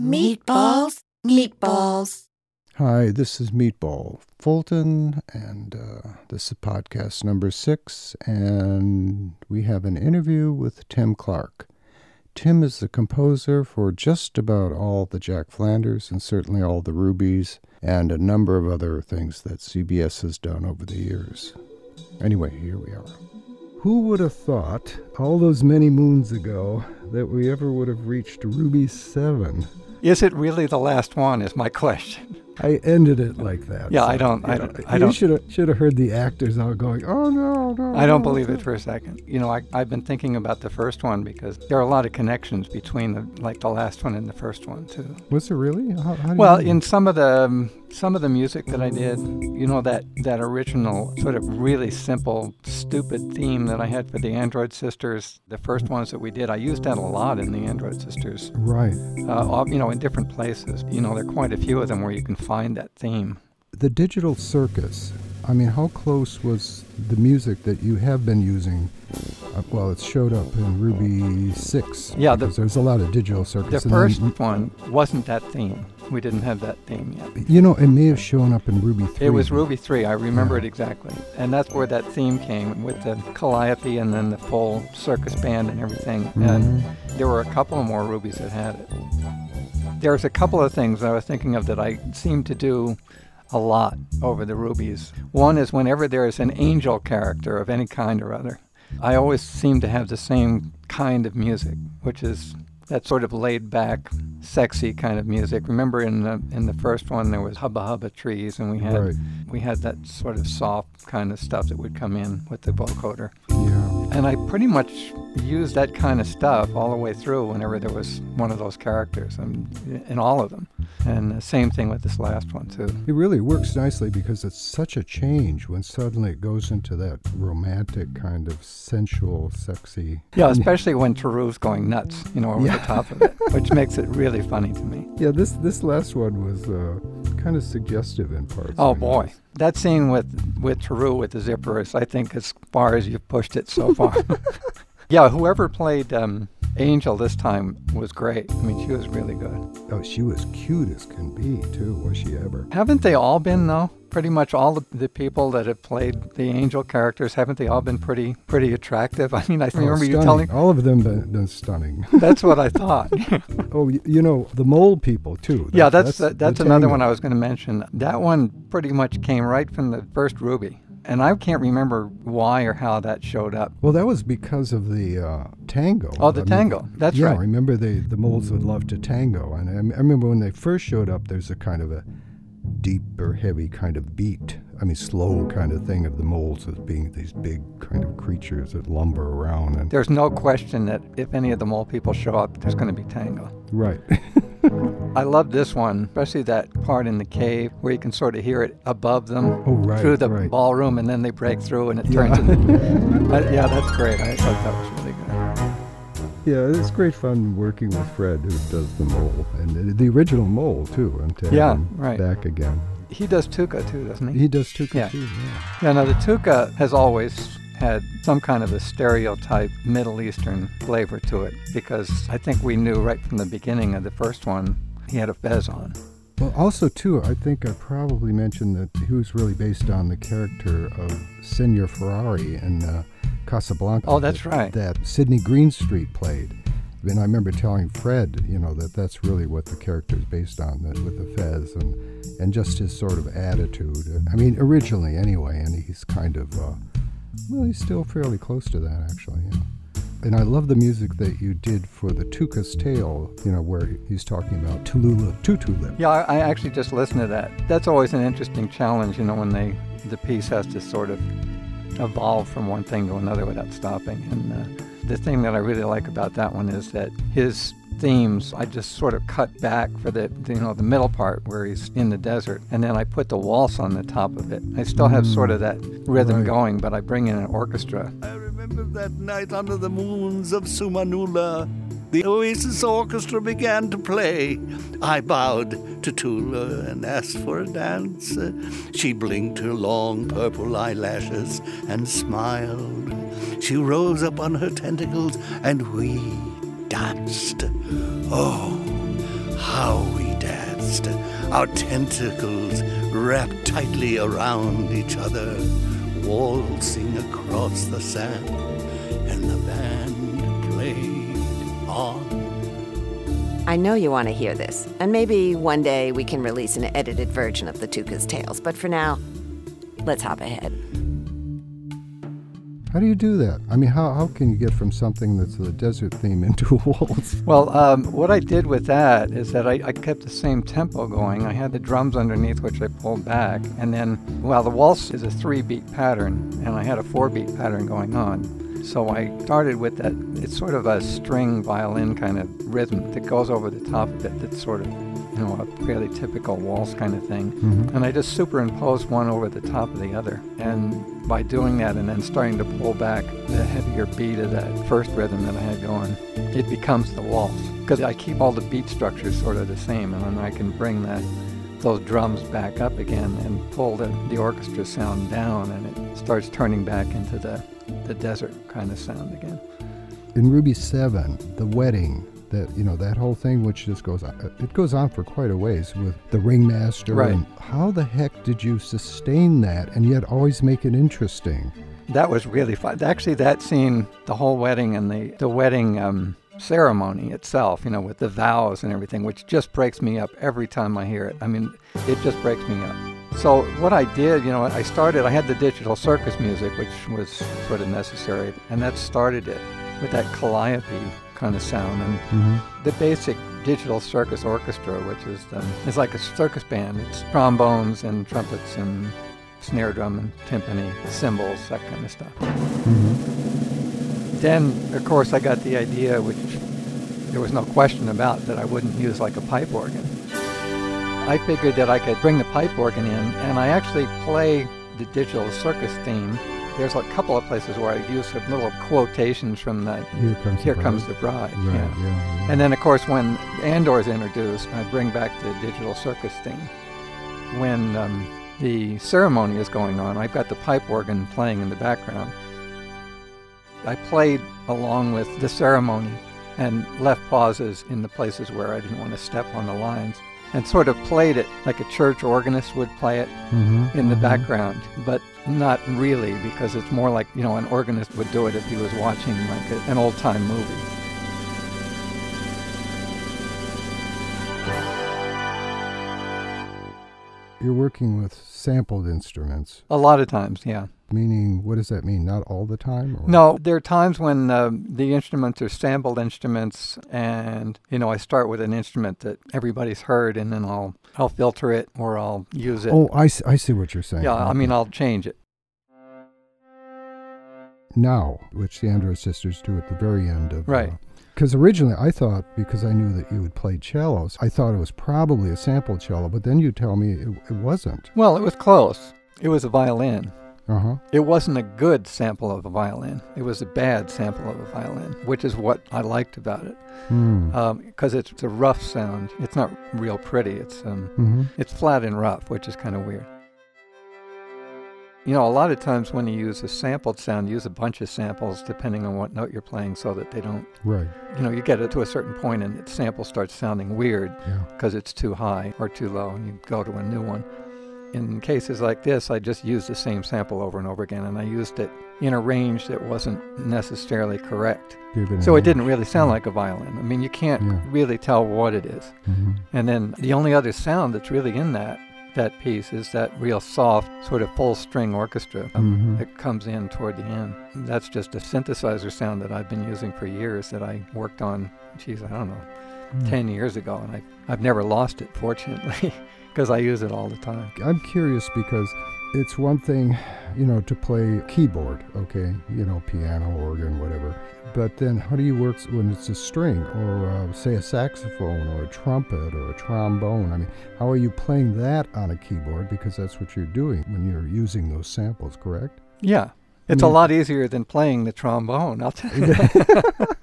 Meatballs, meatballs. Hi, this is Meatball Fulton, and uh, this is podcast number six, and we have an interview with Tim Clark. Tim is the composer for just about all the Jack Flanders and certainly all the Rubies and a number of other things that ZBS has done over the years. Anyway, here we are. Who would have thought, all those many moons ago, that we ever would have reached Ruby 7? Is it really the last one? Is my question. I ended it like that. Yeah, I don't- I don't- know, I you don't- should have should have heard the actors all going, "Oh no, no!" I don't no, believe no." it for a second. You know, I, I've been thinking about the first one because there are a lot of connections between the like the last one and the first one too. Was there really? How, how Well, you in some of the um, some of the music that I did, you know that that original sort of really simple, stupid theme that I had for the Android Sisters, the first ones that we did, I used that a lot in the Android Sisters. right. Uh, all- you know, in different places. You know, there are quite a few of them where you can find that theme. The digital circus. I mean, how close was the music that you have been using? Uh, well, it showed up in Ruby Six. Yeah, the- there's a lot of digital circus. The and then- first one wasn't that theme. We didn't have that theme yet. you know, it may have shown up in Ruby Three. It was Ruby 3, I remember Yeah. it exactly. And that's where that theme came with the calliope and then the full circus band and everything. And Mhm. there were a couple more Rubies that had it. There's a couple of things I was thinking of that I seem to do a lot over the Rubies. One is whenever there is an angel character of any kind or other, I always seem to have the same kind of music, which is that sort of laid back, sexy kind of music. Remember in the in the first one there was hubba hubba trees and we had Right. we had that sort of soft kind of stuff that would come in with the vocoder. Yeah. And I pretty much used that kind of stuff all the way through whenever there was one of those characters, and in all of them. And the same thing with this last one too. It really works nicely because it's such a change when suddenly it goes into that romantic kind of sensual, sexy. Yeah, especially when Taru's going nuts, you know, over Yeah. the top of it, which makes it really funny to me. Yeah, this this last one was uh, kind of suggestive in parts. Oh I boy, that scene with with Taru with the zipper is, I think, as far as you've pushed it so far. yeah, whoever played um, Angel this time was great. I mean, she was really good. Oh, she was cute as can be too. Was she ever? Haven't they all been though? Pretty much all the, the people that have played the angel characters haven't they all been pretty pretty attractive? I mean, I Oh, remember you telling. all of them been, been stunning. That's what I thought. oh, you know the mole people too. yeah, That- that's the that's, another one I was going to mention. That one pretty much came right from the first Ruby, and I can't remember why or how that showed up. Well, that was because of the uh, tango. Oh, the I mean, tango. That's right. yeah, right. remember the the moles would love to tango, and I, I remember when they first showed up. There's a kind of a deep or heavy kind of beat. I mean, slow kind of thing of the moles as being these big kind of creatures that lumber around and There's no question that if any of the mole people show up, there's going to be tango. right. I love this one, especially that part in the cave where you can sort of hear it above them Oh, right, through the right. ballroom, and then they break through and it Yeah. turns into. Yeah, that's great. I thought that was really good. yeah, it's great fun working with Fred, who does the mole and the, original mole too, to have Yeah, right. back again. He does Tuca too, doesn't he? He does too. Yeah. too. Yeah. Yeah, now the Tuca has always had some kind of a stereotype Middle Eastern flavor to it because I think we knew right from the beginning of the first one he had a fez on. Well, also too, I think I probably mentioned that he was really based on the character of Senor Ferrari in uh, Casablanca. Oh, that's that, right. That Sydney Greenstreet played. And I remember telling Fred, you know, that that's really what the character is based on, that with the fez and and just his sort of attitude. I mean, originally anyway, and he's kind of, uh, well, he's still fairly close to that actually. Yeah. And I love the music that you did for the Tuca's Tale, you know, where he's talking about Tulula Tutulip. Yeah, I, I actually just listened to that. That's always an interesting challenge, you know, when they the piece has to sort of evolve from one thing to another without stopping. And uh, the thing that I really like about that one is that his themes I just sort of cut back for the the, you know the middle part where he's in the desert, and then I put the waltz on the top of it. I still have sort of that rhythm Right. going, but I bring in an orchestra. I remember that night under the moons of Sumanula. The Oasis Orchestra began to play. I bowed to Tula and asked for a dance. She blinked her long purple eyelashes and smiled. She rose up on her tentacles and we danced. Oh, how we danced, our tentacles wrapped tightly around each other, waltzing across the sand, and the band played on. I know you want to hear this, and maybe one day we can release an edited version of the Tuca's Tales, but for now, let's hop ahead. How do you do that? I mean, how, how can you get from something that's a desert theme into a waltz? Well, um, what I did with that is that I, I, kept the same tempo going. I had the drums underneath, which I pulled back. And then, well, the waltz is a three beat pattern, and I had a four beat pattern going on. So I started with that. It's sort of a string violin kind of rhythm that goes over the top of it, that's sort of you know, a fairly typical waltz kind of thing. Mm-hmm. And I just superimposed one over the top of the other. And by doing that and then starting to pull back the heavier beat of that first rhythm that I had going, it becomes the waltz. Because I keep all the beat structures sort of the same, and then I can bring that those drums back up again and pull the, the orchestra sound down, and it starts turning back into the, the desert kind of sound again. In Ruby 7, the wedding, that you know that whole thing which just goes on, it goes on for quite a ways with the ringmaster right. and how the heck did you sustain that and yet always make it interesting? That was really fun. Actually that scene the whole wedding and the the wedding um, ceremony itself you know with the vows and everything which just breaks me up every time i hear it. I mean it just breaks me up. So what i did you know i started i had the digital circus music which was sort of necessary and that started it with that calliope kind of sound. And mm-hmm. the basic digital circus orchestra, which is um, it's like a circus band. It's trombones and trumpets and snare drum and timpani, cymbals, that kind of stuff. Mm-hmm. Then, of course, I got the idea, which there was no question about, that I wouldn't use like a pipe organ. I figured that I could bring the pipe organ in, and I actually play the digital circus theme there's a couple of places where I use some little quotations from the Here Comes, Here the, comes bride. the Bride. Right, yeah. Yeah, yeah. And then, of course, when Andor's introduced, I bring back the digital circus theme. When um, the ceremony is going on, I've got the pipe organ playing in the background. I played along with the ceremony and left pauses in the places where I didn't want to step on the lines and sort of played it like a church organist would play it mm-hmm, in the mm-hmm. background, but not really because it's more like, you know, an organist would do it if he was watching like a, an old time movie. You're working with sampled instruments. A lot of times, yeah. Meaning, what does that mean? Not all the time? Or? No, there are times when uh, the instruments are sampled instruments, and you know, I start with an instrument that everybody's heard, and then I'll I'll filter it or I'll use it. Oh, I see, I see what you're saying. Yeah. I mean, I'll change it. Now, which the Android Sisters do at the very end of uh, right. Uh, because originally I thought, because I knew that you would play cellos, I thought it was probably a sample cello, but then you tell me it, it wasn't. Well, it was close. It was a violin. Uh-huh. It wasn't a good sample of a violin. It was a bad sample of a violin, which is what I liked about it. Because mm. um, it's, it's, a rough sound. It's not real pretty. It's um, mm-hmm. it's flat and rough, which is kind of weird. You know, a lot of times when you use a sampled sound, use a bunch of samples depending on what note you're playing so that they don't. Right. You know, you get it to a certain point and the sample starts sounding weird because yeah. it's too high or too low and you go to a new one. In cases like this, I just used the same sample over and over again and I used it in a range that wasn't necessarily correct. So it didn't really sound yeah. like a violin. I mean, you can't yeah. really tell what it is. Mm-hmm. And then the only other sound that's really in that that piece is that real soft, sort of full string orchestra um, mm-hmm. that comes in toward the end. That's just a synthesizer sound that I've been using for years that I worked on, geez, I don't know, mm. 10 years ago. And I, I've never lost it, fortunately, because I use it all the time. I'm curious because it's one thing, you know, to play keyboard, okay, you know, piano, organ, whatever. But then how do you work when it's a string or uh, say a saxophone or a trumpet or a trombone? I mean, how are you playing that on a keyboard because that's what you're doing when you're using those samples, correct? Yeah. It's I mean, a lot easier than playing the trombone, I'll tell you.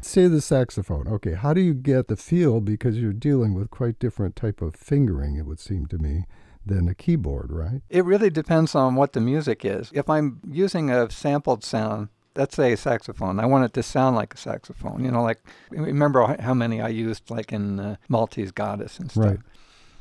say the saxophone. Okay, how do you get the feel because you're dealing with quite different type of fingering it would seem to me than a keyboard, right? It really depends on what the music is. If I'm using a sampled sound let's say a saxophone. I want it to sound like a saxophone. You know, like remember how many I used, like in uh, Maltese Goddess and stuff. Right.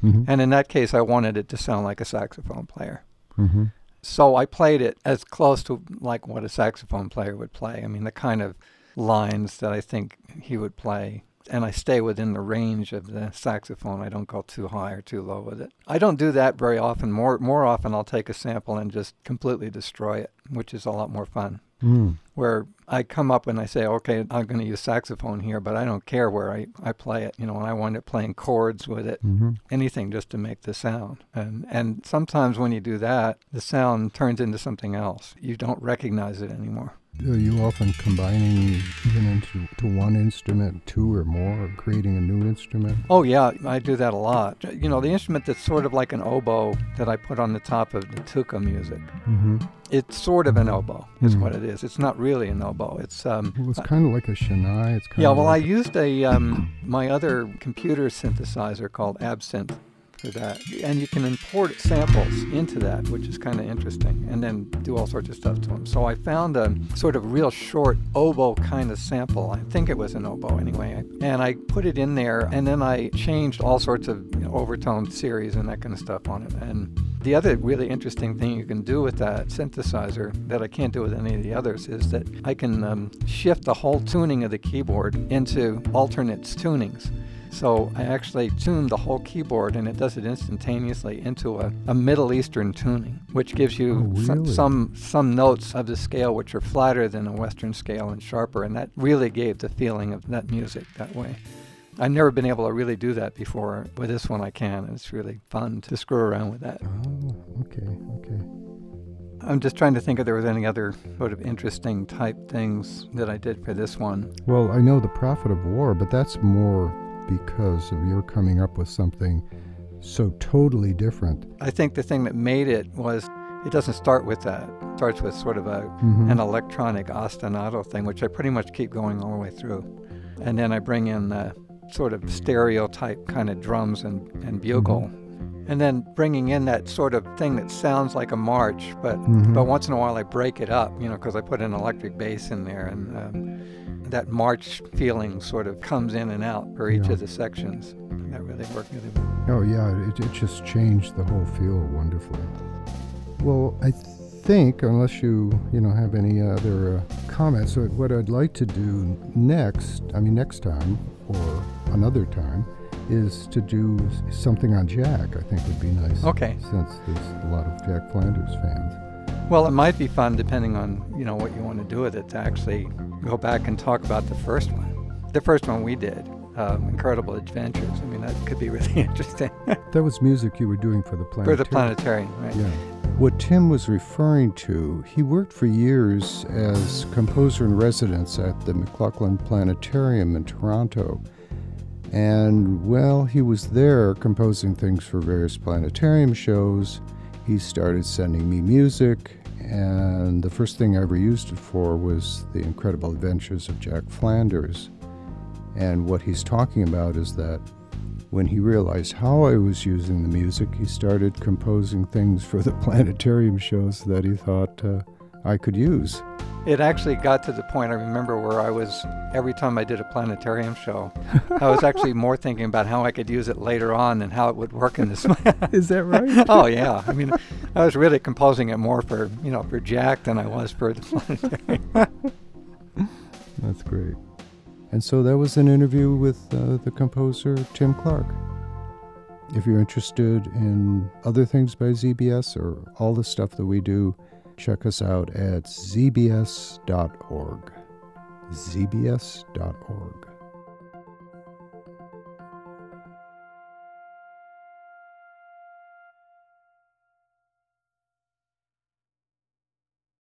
Mm-hmm. And in that case, I wanted it to sound like a saxophone player. Mm-hmm. So I played it as close to like what a saxophone player would play. I mean, the kind of lines that I think he would play. And I stay within the range of the saxophone. I don't go too high or too low with it. I don't do that very often. More more often, I'll take a sample and just completely destroy it, which is a lot more fun. Mm. Where I come up and I say, okay, I'm going to use saxophone here, but I don't care where I, I play it. You know, and I wind up playing chords with it, Mm-hmm. anything just to make the sound. And and sometimes when you do that, the sound turns into something else. You don't recognize it anymore. Are you often combining even into to one instrument, two or more, or creating a new instrument? Oh yeah, I do that a lot. You know, the instrument that's sort of like an oboe that I put on the top of the Tuca music. Mm-hmm. It's sort of an oboe, is Mhm. what it is. It's not really an oboe. It's um. Well, it's kind of like a shehnai. It's kind Yeah, well, I like used a um, my other computer synthesizer called Absynth for that, and you can import samples into that, which is kind of interesting, and then do all sorts of stuff to them. So I found a sort of real short oboe kind of sample. I think it was an oboe anyway, and I put it in there, and then I changed all sorts of you know, overtone series and that kind of stuff on it, and. The other really interesting thing you can do with that synthesizer that I can't do with any of the others is that I can um, shift the whole tuning of the keyboard into alternate tunings. So I actually tuned the whole keyboard and it does it instantaneously into a, a Middle Eastern tuning, which gives you Oh, some, really? some some notes of the scale which are flatter than a Western scale and sharper, and that really gave the feeling of that music that way. I've never been able to really do that before. With this one, I can, and it's really fun to screw around with that. Oh, okay, okay. I'm just trying to think if there was any other sort of interesting type things that I did for this one. Well, I know the Prophet of War, but that's more because of your coming up with something so totally different. I think the thing that made it was it doesn't start with that. It starts with sort of a Mhm. an electronic ostinato thing, which I pretty much keep going all the way through. And then I bring in the sort of stereotype kind of drums and, and bugle. And then bringing in that sort of thing that sounds like a march, but Mhm. but once in a while I break it up, you know, because I put an electric bass in there, and um, that march feeling sort of comes in and out for each Yeah. of the sections. That really worked really well. Oh yeah, it, it just changed the whole feel wonderfully. Well, I think unless you you know have any other uh, comments, what I'd like to do next, I mean next time or another time, is to do something on Jack. I think would be nice. Okay. Since there's a lot of Jack Flanders fans. Well, it might be fun depending on you know what you want to do with it to actually go back and talk about the first one. The first one we did, um, Incredible Adventures. I mean, that could be really interesting That was music you were doing for the planetarium. for the planetarium, right? Yeah. What Tim was referring to, he worked for years as composer in residence at the McLaughlin Planetarium in Toronto. And while he was there composing things for various planetarium shows, he started sending me music. And the first thing I ever used it for was The Incredible Adventures of Jack Flanders. And what he's talking about is that when he realized how I was using the music, he started composing things for the planetarium shows that he thought uh, I could use. It actually got to the point I remember where I was every time I did a planetarium show, I was actually more thinking about how I could use it later on and how it would work in this. Way. Is that right? oh yeah, I mean, I was really composing it more for you know for Jack than I was for the planetarium. That's great. And so that was an interview with uh, the composer Tim Clark. If you're interested in other things by ZBS or all the stuff that we do, check us out at zbs.org. zbs.org.